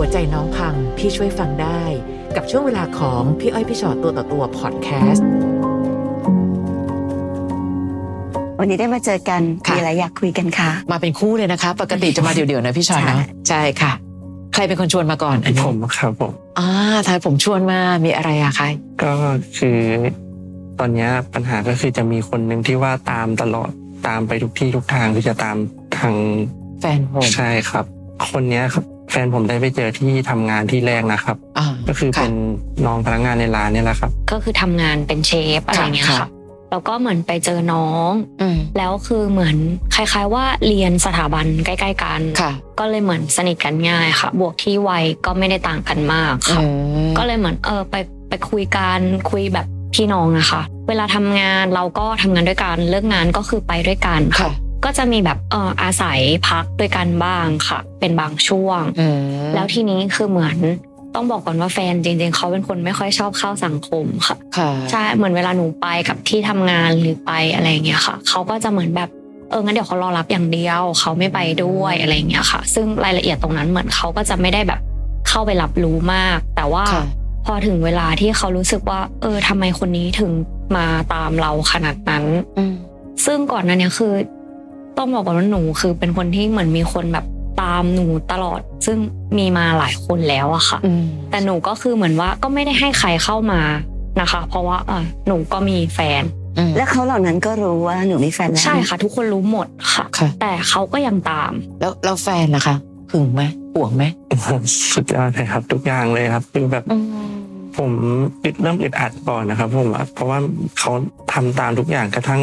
หัวใจน้องพังพี่ช่วยฟังได้ กับช่วงเวลาของพี่อ้อยพี่ชอตตัวต่อตัวพอดแคสต์วันนี้ได้มาเจอกันค่ะมีอะไรอยากคุยกันค่ะมาเป็นคู่เลยนะคะ ปกติจะมาเดี่ยวๆนะพี่ชอตนะใช่ใช่ค่ะ ใครเป็นคนชวนมาก่อนอันนี้ผมครับผมอ่าทายผมชวนมามีอะไรอะคะก็คือ ตอนเนี้ยปัญหาก็คือจะมีคนหนึ่งที่ว่าตามตลอดตามไปทุกที่ทุกทางคือจะตามทางแฟนผมใช่ครับ คนเนี้ยครับ แฟนผมได้ไปเจอที่ทำงานที่แรกนะครับอ่าก็คือเป็นน้องพนักงานในร้านเนี่ยแหละครับ ก็คือทำงานเป็นเชฟอะไรเงี้ยค่ะค่ะแล้วก็เหมือนไปเจอน้องอืมแล้วคือเหมือนคล้าย ๆ ว่าเรียนสถาบันใกล้ ๆ กันค่ะก็เลยเหมือนสนิทกันง่ายค่ะ บวกที่วัยก็ไม่ได้ต่างกันมากค่ะอืมก็เลยเหมือนเออไปไปคุยกันคุยแบบพี่น้องอะค่ะ เวลาทำงานเราก็ทำงานด้วยกันเลิกงานก็คือไปด้วยกันค่ะ ก็จะมีแบบเอออาศัยพักด้วยกันบ้างค่ะ เป็นบางช่วงอืมแล้วทีนี้คือเหมือนต้องบอกก่อนว่าแฟนจริง ๆเขาเป็นคนไม่ค่อยชอบเข้าสังคมค่ะค่ะใช่เหมือนเวลาหนูไปกับที่ทำงานหรือไปอะไรอย่างเงี้ยค่ะเขาก็จะเหมือนแบบเอองั้นเดี๋ยวเขารอรับอย่างเดียวเขาไม่ไปด้วยอะไรอย่างเงี้ยค่ะ ซึ่งรายละเอียดตรงนั้นเหมือนเขาก็จะไม่ได้แบบเข้าไปรับรู้มาก แต่ว่าค่ะพอถึงเวลาที่เขารู้สึกว่า เออทำไมคนนี้ถึงมาตามเราขนาดนั้นอืมซึ่งก่อนหนั้นเนี่ยคือ ต้องบอกก่อนว่าหนูคือเป็นคนที่เหมือนมีคนแบบตามหนูตลอด ซึ่งมีมาหลายคนแล้วอะค่ะอืมแต่หนูก็คือเหมือนว่าก็ไม่ได้ให้ใครเข้ามานะคะ เพราะว่าเออหนูก็มีแฟนอืมแล้วเขาเหล่านั้นก็รู้ว่าหนูมีแฟนแล้วใช่ค่ะ ทุกคนรู้หมดค่ะค่ะแต่เขาก็ยังตาม แล้วแล้วแฟนล่ะคะหึงไหมห่วงไหมสุดยอดเลยครับ ทุกอย่างเลยครับคือแบบอืมผมอึดเริ่มอึดอัดก่อนนะครับผมอะเพราะว่าเขาทำตามทุกอย่างกระทั่ง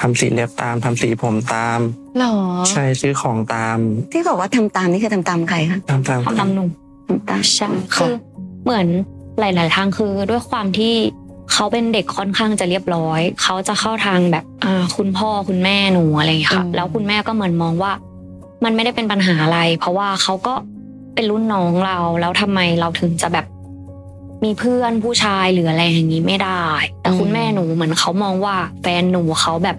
ทำสีเล็บตามทำสีผมตาม หรอ ใช่ซื้อของตามที่บอกว่าทำตามนี่คือทำตามใครคะทำตามเขาตามหนูทำตามใช่คือเหมือนหลาย ๆ ทางคือด้วยความที่เขาเป็นเด็กค่อนข้างจะเรียบร้อย เขาจะเข้าทางแบบอ่าคุณพ่อคุณแม่หนูอะไรอย่างเงี้ยค่ะอืมแล้วคุณแม่ก็เหมือนมองว่า มันไม่ได้เป็นปัญหาอะไร เพราะว่าเขาก็เป็นรุ่นน้องเรา แล้วทำไมเราถึงจะแบบ มีเพื่อนผู้ชายหรืออะไรอย่างนี้ไม่ได้ แต่คุณแม่หนูเหมือนเขามองว่าแฟนหนูเขาแบบ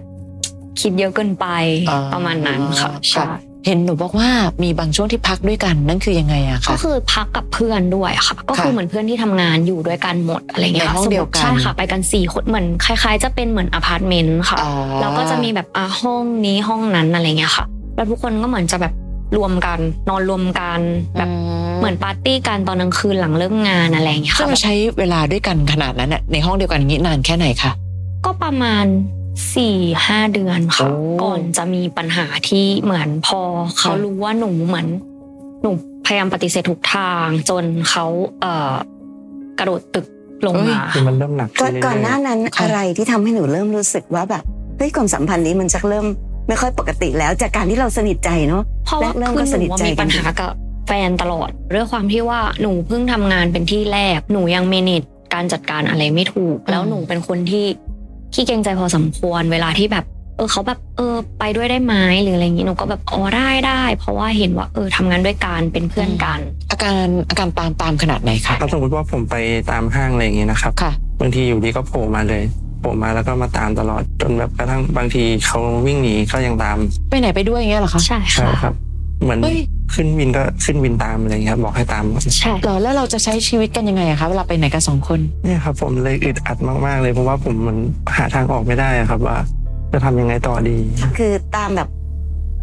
คิดเยอะเกินไปอ่าประมาณนั้นค่ะใช่เห็นหนูบอกว่ามีบางช่วงที่พักด้วยกันนั่นคือยังไงอะก็คะคือพักกับเพื่อนด้วยค่ะ ก็คือค่ะเหมือนเพื่อนที่ทำงานอยู่ด้วยกันหมดอะไรเงี้ยในห้องสมมุติเดียวกันใช่ค่ะไปกันสี่คนเหมือนคล้าย ๆ จะเป็นเหมือนอพาร์ตเมนต์ค่ะอ่าแล้วก็จะมีแบบอ่าห้องนี้ห้องนั้นอะไรเงี้ยค่ะ แล้วทุกคนก็เหมือนจะแบบรวมกันนอนรวมกันแบบเหมือนปาร์ตี้กันตอนกลางคืนหลังเลิกงานอะไรเงี้ยซึ่งค่ะเราใช้เวลาด้วยกันขนาดนั้นน่ะในห้องเดียวกันอย่างนี้นานแค่ไหนคะก็ประมาณ สี่ห้าเดือนค่ะโอ้ก่อนจะมีปัญหาที่เหมือนพอเขาค่ะรู้ว่าหนูเหมือนหนูพยายามปฏิเสธทุกทางจนเขาเอ่อกระโดดตึกลงมาคือมันเริ่มหนักก่ขึ้อนนเรื่อยๆก่อนหน้านั้นค่ะอะไรที่ทำให้หนูเริ่มรู้สึกว่าแบบเฮ้ยความสัมพันธ์นี้มันจะเริ่มไม่ค่อยปกติแล้วจากการที่เราสนิทใจเนาะเพราะว่าแรกเริ่มคือก็หสนูนิทว่าใจมีกัปันญหากับแฟนตลอดด้วยความที่ว่าหนูเพิ่งทำงานเป็นที่แรก หนูยังเมเนจการจัดการอะไรไม่ถูก แล้วหนูเป็นคนที่ ขี้เกรงใจพอสมควรเวลาที่แบบ เออเขาแบบเออ ไปด้วยได้ไหมหรืออะไรอย่างนี้หนูก็แบบอ๋อได้ได้ เพราะว่าเห็นว่า เออทำงานด้วยกันเป็นเพื่อนกัน อาการอาการตามตามขนาดไหนคะถ้าสมมติว่าผมไปตามห้างอะไรอย่างงี้นะครับค่ะบางทีอยู่ดีก็โผล่มาเลยโผล่มาแล้วก็มาตามตลอดจนแบบกระทั่งบางทีเขาวิ่งหนีก็ยังตาม ไปไหนไปด้วยอย่างเงี้ยเหรอคะใช่ใช่ค่ะครับ เหมือนเฮ้ย ขึ้นวินก็ขึ้นวินตามอะไรอย่างเงี้ยครับบอกให้ตามใช่เหรอแล้วเราจะใช้ชีวิตกันยังไงอะคะเวลาไปไหนกันสองคน เนี่ยครับผมเลยอึดอัดมากๆ เลยเพราะว่าผมมันหาทางออกไม่ได้อะครับว่า จะทำยังไงต่อดี คือตามแบบ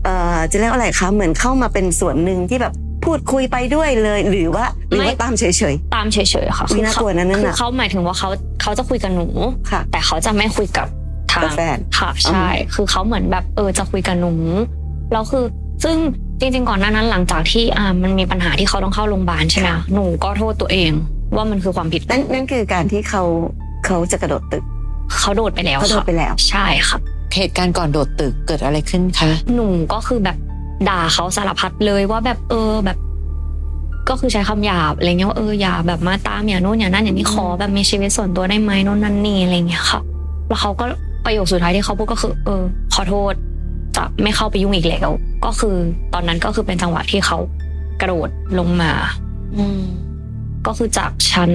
เอ่อจะเรียกว่าอะไรคะเหมือนเข้ามาเป็นส่วนหนึ่งที่แบบพูดคุยไปด้วยเลย หรือว่าหรือว่าตามเฉย ตามเฉยๆค่ะอุ๊ยน่ากลัวนะนั่นคือน่ะเขาหมายถึงว่าเขาเขาจะคุยกับหนู ๆ ค่ะ แต่เขาจะไม่คุยกับทางกับแฟนค่ะใช่ คือเขาเหมือนแบบเออจะคุยกับหนูแล้วคือ ซึ่ง จริงๆก่อนหน้านั้นหลังจากที่อ่ามันมีปัญหาที่เขาต้องเข้าโรงพยาบาลใช่ไหมหนูก็โทษตัวเอง ว่ามันคือความผิดนั่นนั่นคือการที่เขาเขาจะกระโดดตึก เขาโดดไปแล้วเขาโดดค่ะไปแล้ว ใช่ค่ะเหตุการณ์ก่อนโดดตึกเกิดอะไรขึ้นคะหนูก็คือแบบด่าเขาสารพัดเลยว่าแบบเออแบบ ก็คือใช้คำหยาบอะไรเงี้ยว่าเอออย่าแบบมาตามอย่าโน่นอย่านั่นอย่างนี้ขอแบบมีชีวิตส่วนตัวได้ไหมโน่นนั่นนี่อะไรเงี้ยค่ะ แล้วเขาก็ประโยคสุดท้ายที่เขาพูดก็คือ เออ ขอโทษ จะไม่เข้าไปยุ่งอีกแล้ว ก็คือตอนนั้นก็คือเป็นจังหวะที่เขากระโดดลงมา อืมก็คือจากชั้น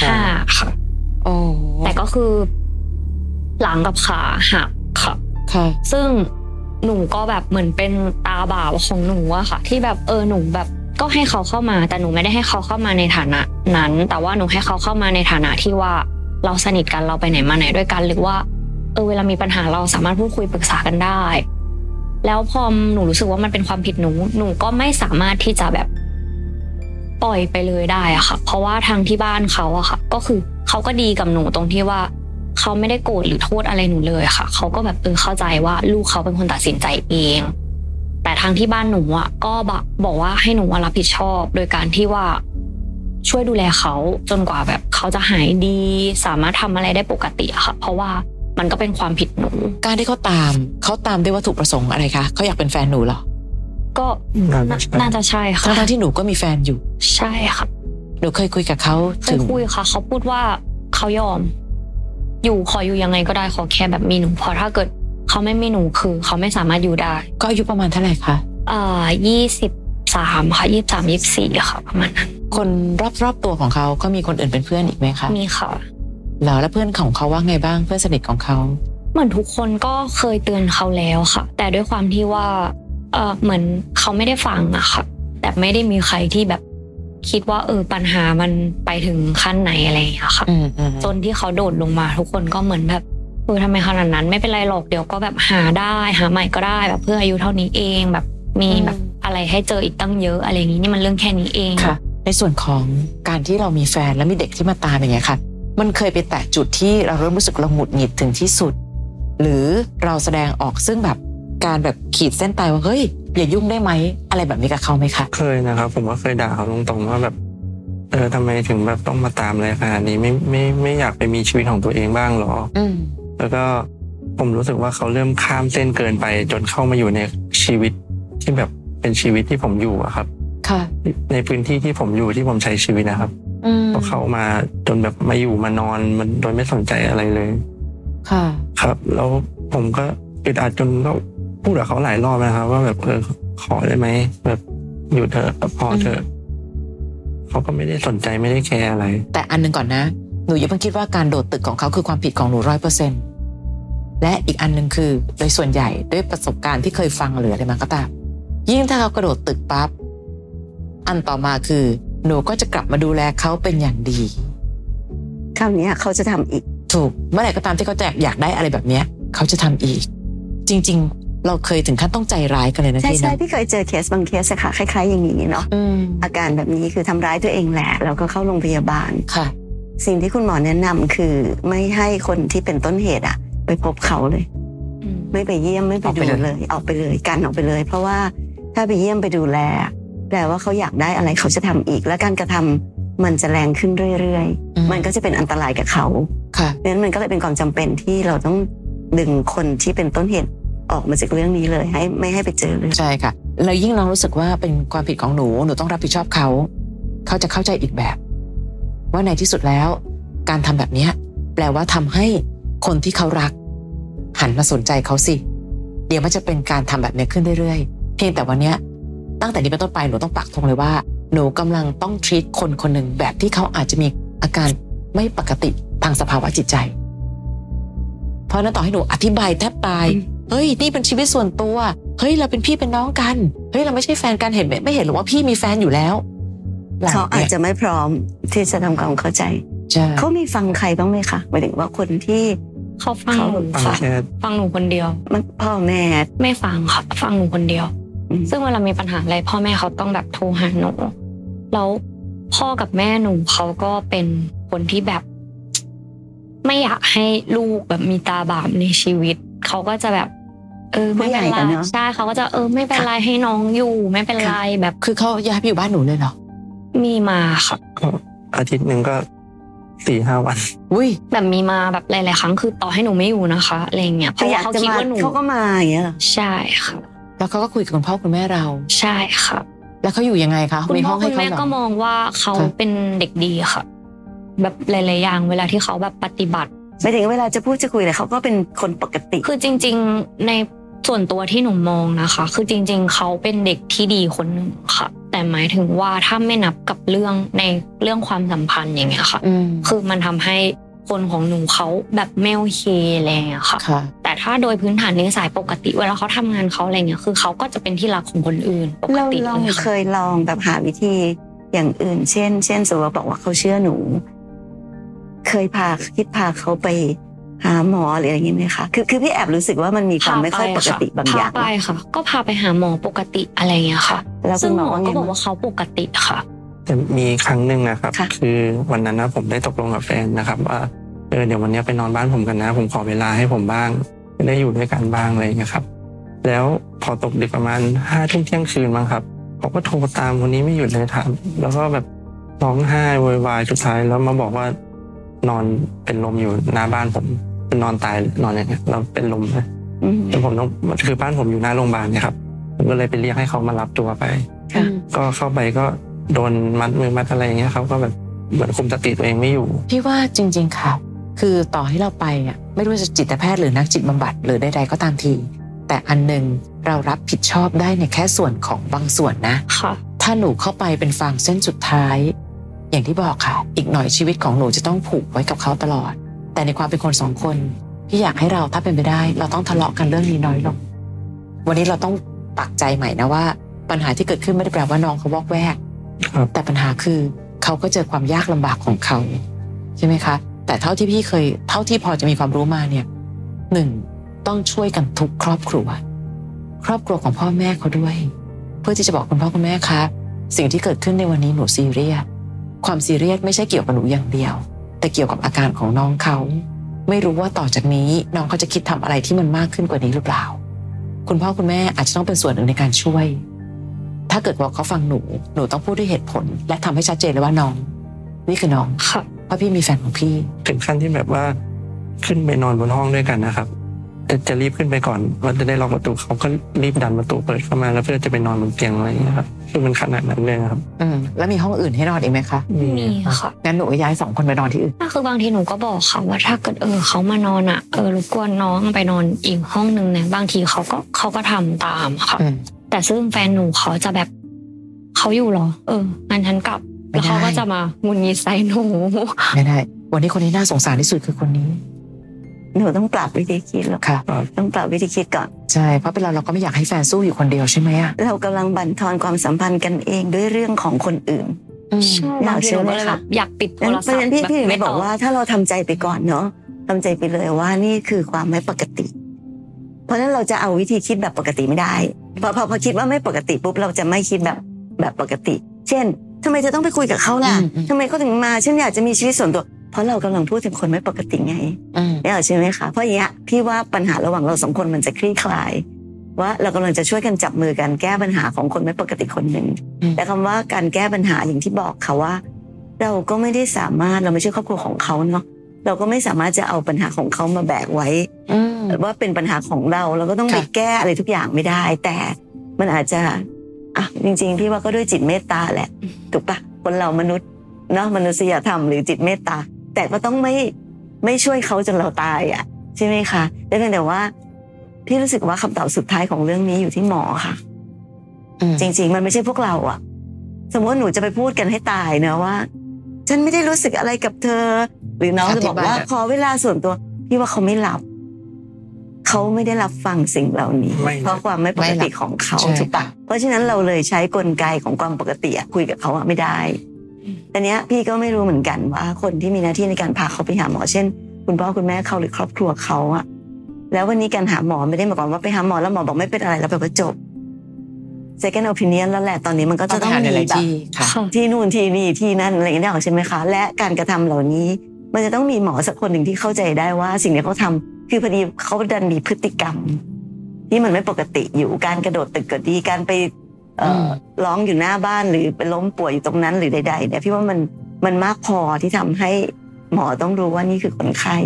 ห้าค่ะโอ้แต่ก็คือ หลังกับขาหักค่ะค่ะ ซึ่งหนูก็แบบเหมือนเป็นตาบาปของหนูอะค่ะ ที่แบบเออหนูแบบก็ให้เขาเข้ามา แต่หนูไม่ได้ให้เขาเข้ามาในฐานะ นั้น แต่ว่าหนูให้เขาเข้ามาในฐานะที่ว่าเราสนิทกันเราไปไหนมาไหนด้วยกันหรือว่า เออเวลามีปัญหาเราสามารถพูดคุยปรึกษากันได้ แล้วพอหนูรู้สึกว่ามันเป็นความผิดหนู หนูก็ไม่สามารถที่จะแบบปล่อยไปเลยได้อะค่ะ เพราะว่าทางที่บ้านเขาอะค่ะ ก็คือเขาก็ดีกับหนูตรงที่ว่าเขาไม่ได้โกรธหรือโทษอะไรหนูเลยค่ะ เขาก็แบบเออเข้าใจว่าลูกเขาเป็นคนตัดสินใจเอง แต่ทางที่บ้านหนูอะก็บอกบอกว่าให้หนูรับผิดชอบ โดยการที่ว่าช่วยดูแลเขาจนกว่าแบบเขาจะหายดี สามารถทำอะไรได้ปกติอะค่ะ เพราะว่า มันก็เป็นความผิดหนู การที่เขาตามเขาตามด้วยวัตถุประสงค์อะไรคะเขาอยากเป็นแฟนหนูเหรอ ก็น่าน่าจะใช่น่าจะใช่ค่ะทั้งๆที่หนูก็มีแฟนอยู่ ใช่ค่ะหนูเคยคุยกับเขาเคถึยงคุยค่ะ เขาพูดว่าเขายอม อยู่ขออยู่ยังไงก็ได้ขอแค่แบบมีหนูเพราะถ้าเกิดเขาไม่มีหนูคือ เขาไม่สามารถอยู่ได้ ก็อายุประมาณเท่าไหร่คะอ่ายี่สิบสามค่ะยี่สามยี่สี่ค่ะประมาณนั้นคนรอบๆตัวของเขาก็มีคนอื่นเป็นเพื่อนอีกไหมคะมีค่ะเหรอแล้วเพื่อนของเขาว่าไงบ้างเพื่อนสนิทของเขาเหมือนทุกคนก็เคยเตือนเขาแล้วค่ะ แต่ด้วยความที่ว่าเออเหมือนเขาไม่ได้ฟังอะค่ะ แต่ไม่ได้มีใครที่แบบคิดว่า เออปัญหามันไปถึงขั้นไหนอะไรอย่างเงี้ยค่ะอืมอืมจนที่เขาโดดลงมา ทุกคนก็เหมือนแบบเออทำไมขนาดนั้น ไม่เป็นไรหรอกเดี๋ยวก็แบบหาได้หาใหม่ก็ได้แบบเพื่ออายุเท่านี้เองแบบมีแบบอะไรให้เจออีกตั้งเยอะอะไรอย่างงี้นี่มันเรื่องแค่นี้เองค่ะ ในส่วนของการที่เรามีแฟนแล้วมีเด็กที่มาตามอย่างเงี้ยค่ะ มันเคยไปแตะจุดที่เราเริ่มรู้สึกเราหงุดหงิดถึงที่สุด หรือเราแสดงออกซึ่งแบบการแบบขีดเส้นตายว่าเฮ้ยอย่ายุ่งได้ไหมอะไรแบบนี้กับเขาไหมคะเคยนะครับ ผมก็เคยด่าเขาตรงๆว่าแบบเออทำไมถึงแบบต้องมาตามอะไรขนาดนี้ไม่ไม่ไม่อยากไปมีชีวิตของตัวเองบ้างหรออืมแล้วก็ผมรู้สึกว่าเขาเริ่มข้ามเส้นเกินไป จนเข้ามาอยู่ในชีวิตที่แบบเป็นชีวิตที่ผมอยู่อะครับ ค่ะ ในพื้นที่ที่ผมอยู่ที่ผมใช้ชีวิตนะครับ อืมพอเข้ามาจนแบบมาอยู่มานอนมันโดยไม่สนใจอะไรเลย ค่ะ ครับ แล้วผมก็อึดอัดจนก็พูดกับเขาหลายรอบนะครับ ว่าแบบเออขอได้ไหมแบบอยู่เถอะพอเถอะเขาก็ไม่ได้สนใจไม่ได้แคร์อะไร แต่อันหนึ่งก่อนนะ หนูอย่าเพิ่งคิดว่าการโดดตึกของเขาคือความผิดของหนูร้อยเปอร์เซ็นและอีกอันหนึ่งคือ โดยส่วนใหญ่ด้วยประสบการณ์ที่เคยฟังหรืออะไรมาก็ตามยิ่งถ้าเขากระโดดตึกปั๊บอันต่อมาคือ หนูก็จะกลับมาดูแลเขาเป็นอย่างดี คราวเนี้ยเขาจะทำอีก ถูกเมื่อไหร่ก็ตามที่เขาจะอยากได้อะไรแบบเนี้ยเขาจะทำอีก จริง ๆ เราเคยถึงขั้นต้องใจร้ายกันเลยนะใช่พี่ใช่นะพี่เคยเจอเคสบางเคสอะค่ะคล้ายๆ อย่างนี้เนาะอืมอาการแบบนี้คือทำร้ายตัวเองแหละแล้วก็เข้าโรงพยาบาล ค่ะ สิ่งที่คุณหมอแนะนำคือไม่ให้คนที่เป็นต้นเหตุอะไปพบเขาเลยอืมไม่ไปเยี่ยมไม่ไปออกดูไปเลย เลย ออกไปเลยกันออกไปเลย เพราะว่าถ้าไปเยี่ยมไปดูแลแป ลว่าเขาอยากได้อะไรเขาจะทำอีก และการกระทำมันจะแรงขึ้นเรื่อยอืๆมันก็จะเป็นอันตรายกับเขาค่ะเพราะฉะนั้นมันก็เลยเป็นความจำเป็นที่เราต้องดึงคนที่เป็นต้นเหตุออกมาจากเรื่องนี้เลยให้ไม่ให้ไปเจอเลยใช่ค่ะแล้วยิ่งน้องรู้สึกว่าเป็นความผิดของหนูหนูต้องรับผิดชอบเขา เขาจะเข้าใจอีกแบบ ว่าในที่สุดแล้ว การทำแบบเนี้ยแปลว่าทำให้คนที่เขารัก หันมาสนใจเขาสิ เดี๋ยวมันจะเป็นการทำแบบเนี้ยขึ้นเรื่อยๆ เพียงแต่วันเนี้ย ตั้งแต่นี้เป็นต้นไปหนูต้องปักธงเลยว่า หนูกำลังต้องทรีตคนคนหนึ่งแบบที่เขาอาจจะมีอาการไม่ปกติทางสภาวะจิตใจ เพราะฉะนั้นต่อให้หนูอธิบายแทบตายอืมเฮ้ย นี่เป็นชีวิตส่วนตัว เฮ้ย เราเป็นพี่เป็นน้องกัน เฮ้ย เราไม่ใช่แฟนกันเห็นไหมไม่เห็นหรอว่าพี่มีแฟนอยู่แล้ว เขาอาจจะไม่พร้อมที่จะทำความเข้าใจใช่เขามีฟังใครบ้างไหมคะหมายถึงว่าคนที่เขาฟังหนูฟังค่ะแค่ฟังหนูคนเดียวมันพ่อแม่ไม่ฟังค่ะฟังหนูคนเดียวอืม ซึ่งเวลามีปัญหาอะไรพ่อแม่เขาต้องแบบโทรหาหนูแล้วพ่อกับแม่หนูเขาก็เป็นคนที่แบบ ไม่อยากให้ลูกแบบมีตาบาปในชีวิตเขาก็จะแบบ เออไม่เป็นผู้ใหญ่ไรอะเนอะใช่เขาก็จะเออ ไม่เป็นไรให้น้องอยู่ ไม่เป็นไรแบบ คือเขาย้ายไปอยู่บ้านหนูเลยเหรอมีมาค่ะก็อาทิตย์หนึ่งก็สี่ห้าวันอุ้ยแบบมีมาแบบหลายๆครั้งคือต่อให้หนูไม่อยู่นะคะอะไรอย่างเงี้ยเพเขาราะอยาว่ากเขาจะคิดมาว่าหนูเขาก็มาอย่างเงี้ยเหรอใช่ค่ะ แล้วเขาก็คุยกับคุณพ่อคุณแม่เรา ใช่ค่ะ แล้วเขาอยู่ยังไงคะคุณมีพ่ห้อองให้คุณเขาแม่เหรอก็มองว่าเขาค่ะเป็นเด็กดีค่ะ แบบหลายๆอย่างเวลาที่เขาแบบปฏิบัติไม่ถึงเวลาจะพูดจะคุยอะไรเขาก็เป็นคนปกติ คือจริง ๆในส่วนตัวที่หนูมองนะคะ คือจริง ๆ เขาเป็นเด็กที่ดีคนหนึ่งค่ะ แต่หมายถึงว่าถ้าไม่นับกับเรื่องในเรื่องความสัมพันธ์อย่างเงี้ยค่ะอืมคือมันทำให้คนของหนูเขาแบบไม่โอเคอะไรอย่างเงี้ยค่ะค่ะแต่ ถ้าโดยพื้นฐานนิสัยปกติ เวลาเขาทำงานเขาอะไรเงี้ยคือเขาก็จะเป็นที่รักของคนอื่นปกเราติลองเลยเคค่ะยลองแบบหาวิธีอย่างอื่น เช่น เช่นสมมติว่าบอกว่าเขาเชื่อหนู เคยพาคิดพาเขาไปหาหมอหรืออะไรอย่างนี้ไหมคะคือคือพี่แอบรู้สึกว่ามันมีความไม่ค่อยปกติบางอย่างพาไปค่ะ ก็พาไปหาหมอปกติอะไรเงี้ยค่ะแล้วคุซึ่ณงหหมมออว่าไงก็บอกบ้างว่าเขาปกติค่ะแต่มีครั้งหนึ่งนะครับค่ะคือวันนั้นนะผมได้ตกลงกับแฟนนะครับ ว่าเออเดี๋ยววันนี้ไปนอนบ้านผมกันนะ ผมขอเวลาให้ผมบ้างจะ ได้อยู่ด้วยกันบ้างอะไรอย่างเงี้ยครับ แล้วพอตกดึกประมาณห้าทุ่มเที่ยงคืนมั้งครับเขาก็โทรตามคนนี้ไม่หยุดเลยถามแล้วก็แบบร้องไห้โวยวายสุดท้ายแล้วมาบอกว่านอนเป็นลมอยู่หน้าบ้านผมเป็นนอนตายนอนอย่างเงี้ยเราเป็นลมเลยอืมแล้วผมต้องคือบ้านผมอยู่หน้าโรงพยาบาลเนี่ยครับผมก็เลยไปเรียกให้เขามารับตัวไปค่ะก็เข้าไปก็โดนมัดมือมัดอะไรอย่างเงี้ยเขาก็แบบเหมือนคุมสติตัวเองไม่อยู่ พี่ว่าจริง ๆ ค่ะ คือต่อให้เราไปอะไม่รู้จะจิตแพทย์หรือนักจิตบำบัดหรือใดๆก็ตามที แต่อันหนึ่งเรารับผิดชอบได้ในแค่ส่วนของบางส่วนนะค่ะถ้าหนูเข้าไปเป็นฟางเส้นสุดท้าย อย่างที่บอกค่ะ อีกหน่อยชีวิตของหนูจะต้องผูกไว้กับเขาตลอด แต่ในความเป็นคนสองคนพี่อยากให้เราถ้าเป็นไปได้ เราต้องทะเลาะกันเรื่องนี้น้อยลง วันนี้เราต้องปักใจใหม่นะว่า ปัญหาที่เกิดขึ้นไม่ได้แปลว่าน้องเขาวอกแวกครับแต่ปัญหาคือเขาก็เจอความยากลำบากของเขาใช่ไหมคะ แต่เท่าที่พี่เคย เท่าที่พอจะมีความรู้มาเนี่ยหนึ่งต้องช่วยกันทุกครอบครัว ครอบครัวของพ่อแม่เขาด้วย เพื่อที่จะบอกคุณพ่อคุณแม่คะสิ่งที่เกิดขึ้นในวันนี้หนูซีเรียสความซีเรียสไม่ใช่เกี่ยวกับหนูอย่างเดียว แต่เกี่ยวกับอาการของน้องเขา ไม่รู้ว่าต่อจากนี้น้องเขาจะคิดทำอะไรที่มันมากขึ้นกว่านี้หรือเปล่า คุณพ่อคุณแม่อาจจะต้องเป็นส่วนหนึ่งในการช่วย ถ้าเกิดว่าเขาฟังหนู หนูต้องพูดด้วยเหตุผล และทำให้ชัดเจนเลยว่าน้อง นี่คือน้องค่ะ ราะพี่มีแฟนของพี่ ถึงขั้นที่แบบว่าขึ้นไปนอนบนห้องด้วยกันนะครับจะจะรีบขึ้นไปก่อนว่าจะได้ล็อกประตูเขาก็รีบดันประตูเปิดเข้ามา แล้วเพื่อจะไปนอนบนเตียงอะไรอย่างเงี้ยครับคือมันขนาดนั้นเลยครับอืมแล้วมีห้องอื่นให้นอนอีกไหมคะมีค่ะงั้นหนูก็ย้ายสองคนไปนอนที่อื่นก็คือบางทีหนูก็บอกค่ะว่าถ้าเกิดเออเขามานอนอะเออรบกวนน้องไปนอนอีกห้องนึงเนี่ยบางทีเขาก็เขาก็ทำตามค่ะอืมแต่ซึ่งแฟนหนูเขาจะแบบเขาอยู่เหรอ เอองั้นฉันกลับไม่ แล้วได้เขาก็จะมาหงุนงิดใส่หนูไม่ได้วันนี้คนที่น่าสงสารที่สุดคือคนนี้ หนูต้องปรับวิธีคิดแล้วค่ะ ต้องปรับวิธีคิดก่อนใช่เพราะเป็นเราเราก็ไม่อยากให้แฟนสู้อยู่คนเดียวใช่ไหมอะเรากำลังบั่นทอนความสัมพันธ์กันเองด้วยเรื่องของคนอื่นอืมใช่บางทีหนูก็เลยแบบอยากปิดโทงั้นรเพศัราะพฉะท์นั้นพี่แบบพี่ถึงไม่ได้บตออกบว่าถ้าเราทำใจไปก่อนเนาะทำใจไปเลยว่านี่คือความไม่ปกติ เพราะฉะนั้นเราจะเอาวิธีคิดแบบปกติไม่ได้พอพอพอคิดว่าไม่ปกติปุ๊บเราจะไม่คิดแบบแบบปกติ เช่น ทำไมจะต้องไปคุยกับเขาล่ะอืมอืมทำไมเขาถึงมาฉันอยากจะมีชีวิตส่วนตัว เพราะเรากำลังพูดถึงคนไม่ปกติไงอืมเนี่ยใช่ไหมคะเพราะอย่างเงี้ยพี่ว่าปัญหาระหว่างเราสองคนมันจะคลี่คลาย ว่าเรากำลังจะช่วยกันจับมือกันแก้ปัญหาของคนไม่ปกติคนหนึ่งอืมแต่คำว่าการแก้ปัญหาอย่างที่บอกค่ะว่า เราก็ไม่ได้สามารถเราไม่ใช่ครอบครัวของเขาเนาะเราก็ไม่สามารถจะเอาปัญหาของเขามาแบกไว้อืมว่าเป็นปัญหาของเราเราก็ต้องไปค่ะแก้อะไรทุกอย่างไม่ได้ แต่มันอาจจะ อะจริง ๆ พี่ว่าก็ด้วยจิตเมตตาแหละ ถูกปะคนเรามนุษย์เนาะมนุษยธรรมหรือจิตเมตตา แต่ก็ต้องไม่ไม่ช่วยเขาจนเราตายอะใช่ไหมคะแต่เพียงแต่ว่า พี่รู้สึกว่าคำตอบสุดท้ายของเรื่องนี้อยู่ที่หมอค่ะอืมจริง ๆ มันไม่ใช่พวกเราอะสมมติว่าหนูจะไปพูดกันให้ตายเนะว่า ฉันไม่ได้รู้สึกอะไรกับเธอ หรือน้องจะบอกว่าอธิบายอะขอเวลาส่วนตัว พี่ว่าเขาไม่รับ เขาไม่ได้รับฟังสิ่งเหล่านี้ไม่เพราะความไม่ปกติของเขาใช่ถูกปะเพราะฉะนั้นเราเลยใช้กลไกของความปกติอะคุยกับเขาอะไม่ได้แต่เนี้ยพี่ก็ไม่รู้เหมือนกันว่าคนที่มีหน้าที่ในการพาเขาไปหาหมอเช่น คุณพ่อคุณแม่เขาหรือครอบครัวเขาอะแล้ววันนี้การหาหมอไม่ได้หมายความว่าไปหาหมอแล้วหมอบอกไม่เป็นอะไรแล้วแปลว่าจบ second opinion แล้วแหละตอนนี้มันก็ต้จะองต้องหาในมีหลายแบบที่ค่ะค่ะที่นู่นที่นี่ที่นั่นอะไรอย่างเงี้ยใช่ไหมคะ และการกระทำเหล่านี้ มันจะต้องมีหมอสักคนหนึ่งที่เข้าใจได้ว่าสิ่งที่เขาทำ คือพอดีเขาดันมีพฤติกรรม ที่มันไม่ปกติอยู่การกระโดดตึกก็ดีการไปเอ่ออมร้องอยู่หน้าบ้านหรือไปล้มป่วยอยู่ตรงนั้นหรือใดๆเนี่ยพี่ว่ามันมันมากพอที่ทำให้หมอต้องรู้ว่านี่คือคนไข้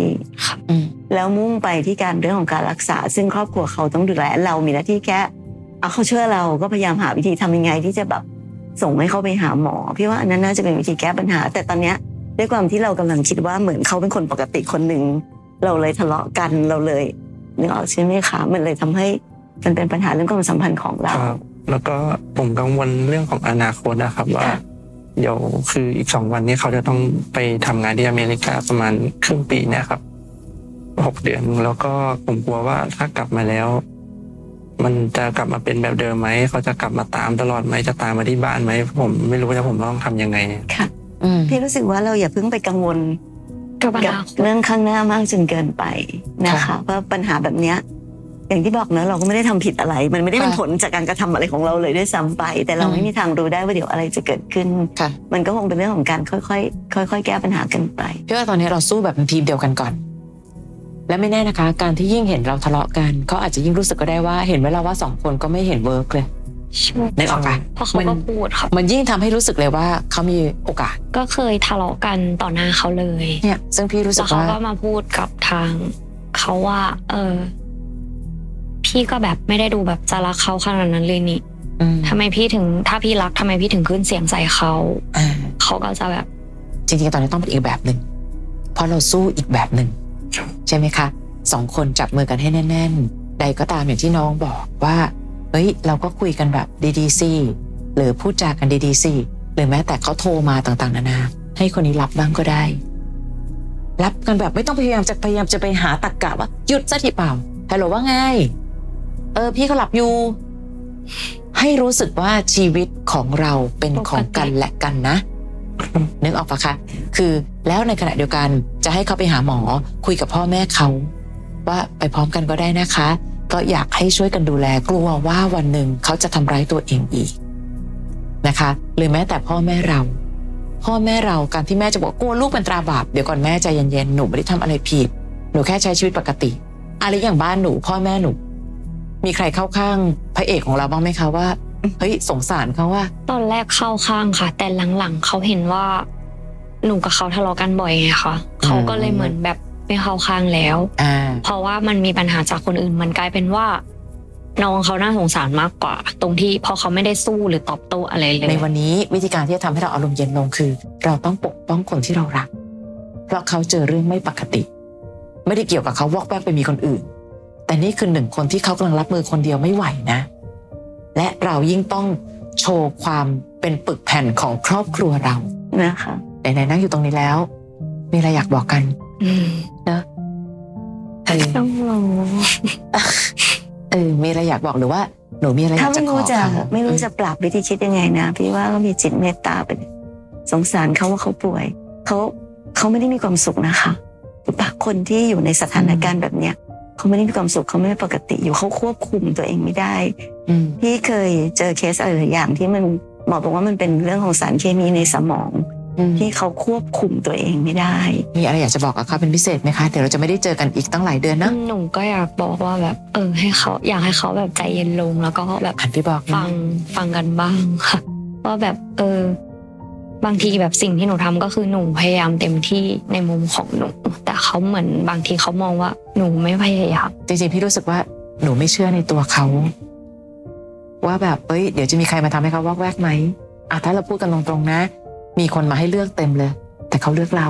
อืมแล้วมุ่งไปที่การเรื่องของการรักษา ซึ่งครอบครัวเขาต้องดูแลเรามีหน้าที่แค่เอาเขาเชื่อเราก็พยายามหาวิธีทำยังไงที่จะแบบส่งให้เขาไปหาหมอพี่ว่าอันนั้นน่าจะเป็นวิธีแก้ปัญหา แต่ตอนเนี้ยด้วยความที่เรากำลังคิดว่าเหมือนเขาเป็นคนปกติคนหนึ่ง เราเลยทะเลาะกันเราเลยนึกออกใช่ไหมคะมันเลยทำให้มันเป็นปัญหาเรื่องความสัมพันธ์ของเราครับแล้วก็ผมกังวลเรื่องของอนาคตนะครับว่าค่ะเดี๋ยวคืออีกสองวันนี้เขาจะต้องไปทำงานที่อเมริกาประมาณครึ่งปีเนี่ยครับผหกเดือนแล้วก็ผมกลัวว่าถ้ากลับมาแล้ว มันจะกลับมาเป็นแบบเดิมไหมเขาจะกลับมาตามตลอดไหมจะตามมาที่บ้านไหมผมไม่รู้ว่าผมต้องทำยังไงค่ะอืมพี่รู้สึกว่าเราอย่าเพิ่งไปกังวล กับอกับนาคตเรื่องข้างหน้ามากจนเกินไปนะค่ะคะเพราะปัญหาแบบเนี้ยอย่างที่บอกเนอะเราก็ไม่ได้ทำผิดอะไร มันไม่ได้เป็นค่ะผลจากการกระทำอะไรของเราเลยด้วยซ้ำไป แต่เราอืมไม่มีทางรู้ได้ว่าเดี๋ยวอะไรจะเกิดขึ้นค่ะมันก็คงเป็นเรื่องของการค่อยๆค่อย ๆ แก้ปัญหากันไปพี่ว่าตอนนี้เราสู้แบบเป็นทีมเดียวกันก่อน และไม่แน่นะคะ การที่ยิ่งเห็นเราทะเลาะกันเขาอาจจะยิ่งรู้สึกก็ได้ว่า เห็นไหมเราว่าสองคนก็ไม่เห็น work เลยใช่ นึกออกปะเพราะเขาก็พูดค่ะมันยิ่งทำให้รู้สึกเลยว่าเขามีโอกาส ก็เคยทะเลาะกันต่อหน้าเขาเลยเนี่ยซึ่งพี่รู้สึแล้วเขาก็มาพูดกับทางเขาว่า เออ พี่ก็แบบไม่ได้ดูแบบจะรักเขาขนาดนั้นเลยนี่อืมทำไมพี่ถึง ถ้าพี่รักทำไมพี่ถึงขึ้นเสียงใส่เขาอ่าเขาก็จะแบบ จริงๆตอนนี้ต้องเป็นอีกแบบหนึ่งเพราะเราสู้อีกแบบหนึ่งครับใช่ไหมคะสองคนจับมือกันให้แน่น ๆ ใดก็ตามอย่างที่น้องบอกว่า เฮ้ยเราก็คุยกันแบบดีๆสิหรือพูดจากันดีๆสิหรือแม้แต่เขาโทรมาต่างๆ นานา ให้คนนี้รับบ้างก็ได้ รับกันแบบไม่ต้องพยายามจะพยายามจะไปหาตักกะว่าหยุดซะทีเปล่าฮัลโหลว่าไงเออ พี่เขาหลับอยู่ ให้รู้สึกว่าชีวิตของเราเป็นของกันและกันนะนึกออกปะคะ คือแล้วในขณะเดียวกันจะให้เขาไปหาหมอคุยกับพ่อแม่เขา ว่าไปพร้อมกันก็ได้นะคะ ก็อยากให้ช่วยกันดูแลกลัวว่าวันหนึ่งเขาจะทำร้ายตัวเองอีกนะคะหรือแม้แต่พ่อแม่เรา พ่อแม่เราการที่แม่จะบอกกลัวลูกเป็นตราบาปเดี๋ยวก่อนแม่ใจเย็นๆหนูไม่ได้ทำอะไรผิด หนูแค่ใช้ชีวิตปกติ อะไรอย่างบ้านหนู พ่อแม่หนู มีใครเข้าข้างพระเอกของเราบ้างไหมคะว่าเฮ้ยสงสารเขาว่า ตอนแรกเข้าข้างค่ะ แต่หลังๆเขาเห็นว่า หนูกับเขาทะเลาะกันบ่อยไงคะเขาก็เลยเหมือนแบบ ไม่เข้าข้างแล้วอ่าเพราะว่ามันมีปัญหาจากคนอื่น มันกลายเป็นว่า น้องเขาน่าสงสารมากกว่า ตรงที่พอเขาไม่ได้สู้หรือตอบโต้อะไรเลย ในวันนี้วิธีการที่จะทำให้เราอารมณ์เย็นลงคือ เราต้องปกป้องคนที่เรารัก เพราะเขาเจอเรื่องไม่ปกติ ไม่ได้เกี่ยวกับเขาวอกแวกไปมีคนอื่น แต่นี่คือหนึ่งคนที่เขากำลังรับมือคนเดียวไม่ไหวนะ และเรายิ่งต้องโชว์ความเป็นปึกแผ่นของครอบครัวเรานะคะไหนๆนั่งอยู่ตรงนี้แล้ว มีอะไรอยากบอกกันอืมเนอะเออต้องรอเออมีอะไรอยากบอกหรือว่า หนูมีอะไรอยาถ้ากจะไม่ขอรู้จะเขาไม่รู้จะปรับวิธีคิดยังไงนะพี่ว่าก็มีจิตเมตตาไปสงสารเขาว่าเขาป่วยเขาเขาไม่ได้มีความสุขนะคะถูกปะคนที่อยู่ในสถานการณ์แบบเนี้ยเขาไม่ได้มีความสุขเขาไม่ปกติอยู่เขาควบคุมตัวเองไม่ได้อืมพี่เคยเจอเคสอะไรหลายอย่างที่มันหมอบอกว่ามันเป็นเรื่องของสารเคมีในสมองอืม ที่เขาควบคุมตัวเองไม่ได้ มีอะไรอยากจะบอกกับเขาเป็นพิเศษไหมคะเดี๋ยวเราจะไม่ได้เจอกันอีกตั้งหลายเดือนนะหนูก็อยากบอกว่าแบบเออให้เขาอยากให้เขาแบบใจเย็นลงแล้วก็แบบหันไปบอกนะฟังฟังกันบ้างค่ะว่าแบบเออ บางทีแบบสิ่งที่หนูทำก็คือหนูพยายามเต็มที่ในมุมของหนู แต่เขาเหมือนบางทีเขามองว่าหนูไม่พยายามจริงๆพี่รู้สึกว่าหนูไม่เชื่อในตัวเขาว่าแบบเอ้ยเดี๋ยวจะมีใครมาทำให้เขาวอกแวกไหมอะถ้าเราพูดกันตรงๆนะ มีคนมาให้เลือกเต็มเลย แต่เขาเลือกเรา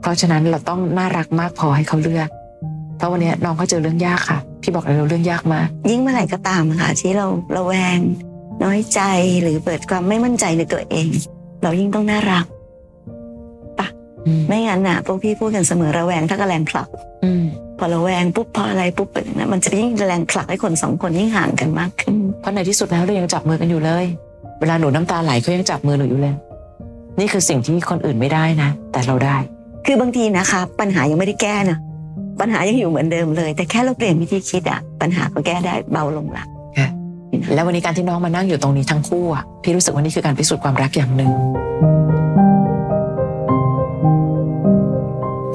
เพราะฉะนั้นเราต้องน่ารักมากพอให้เขาเลือก เพราะวันนี้น้องเขาเจอเรื่องยากค่ะ พี่บอกเลยเราเรื่องยากมาก ยิ่งเมื่อไหร่ก็ตามอะค่ะ ที่เราระแวง น้อยใจหรือเปิดความไม่มั่นใจในตัวเอง เรายิ่งต้องน่ารักอืมไม่งั้นน่ะพวกพี่พูดกันเสมอระแวงถ้าก็แรงผลักอืมพอระแวงปุ๊บพออะไรปุ๊บเป็นนะมันจะยิ่งแรงผลักให้คนสองคนยิ่งห่างกันมากขึ้นเพราะในที่สุดแล้วเรายังจับมือกันอยู่เลย เวลาหนูน้ำตาไหลเขายังจับมือหนูอยู่เลย นี่คือสิ่งที่คนอื่นไม่ได้นะ แต่เราได้ คือบางทีนะคะ ปัญหายังไม่ได้แก้นะปัญหายังอยู่เหมือนเดิมเลย แต่แค่เราเปลี่ยนวิธีคิดอะปัญหาก็แก้ได้เบาลงละแล้ววันนี้การที่น้องมานั่งอยู่ตรงนี้ทั้งคู่อะพี่รู้สึกว่านี่คือการพิสูจน์ความรักอย่างหนึ่ง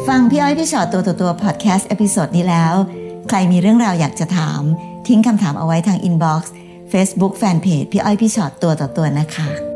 ฟังพี่อ้อยพี่ฉอดตัวต่อตัวพอดแคสต์ episode นี้แล้ว ใครมีเรื่องราวอยากจะถาม ทิ้งคำถามเอาไว้ทาง inbox เฟซบุ๊กแฟนเพจพี่อ้อยพี่ฉอดตัวต่อตัวนะคะ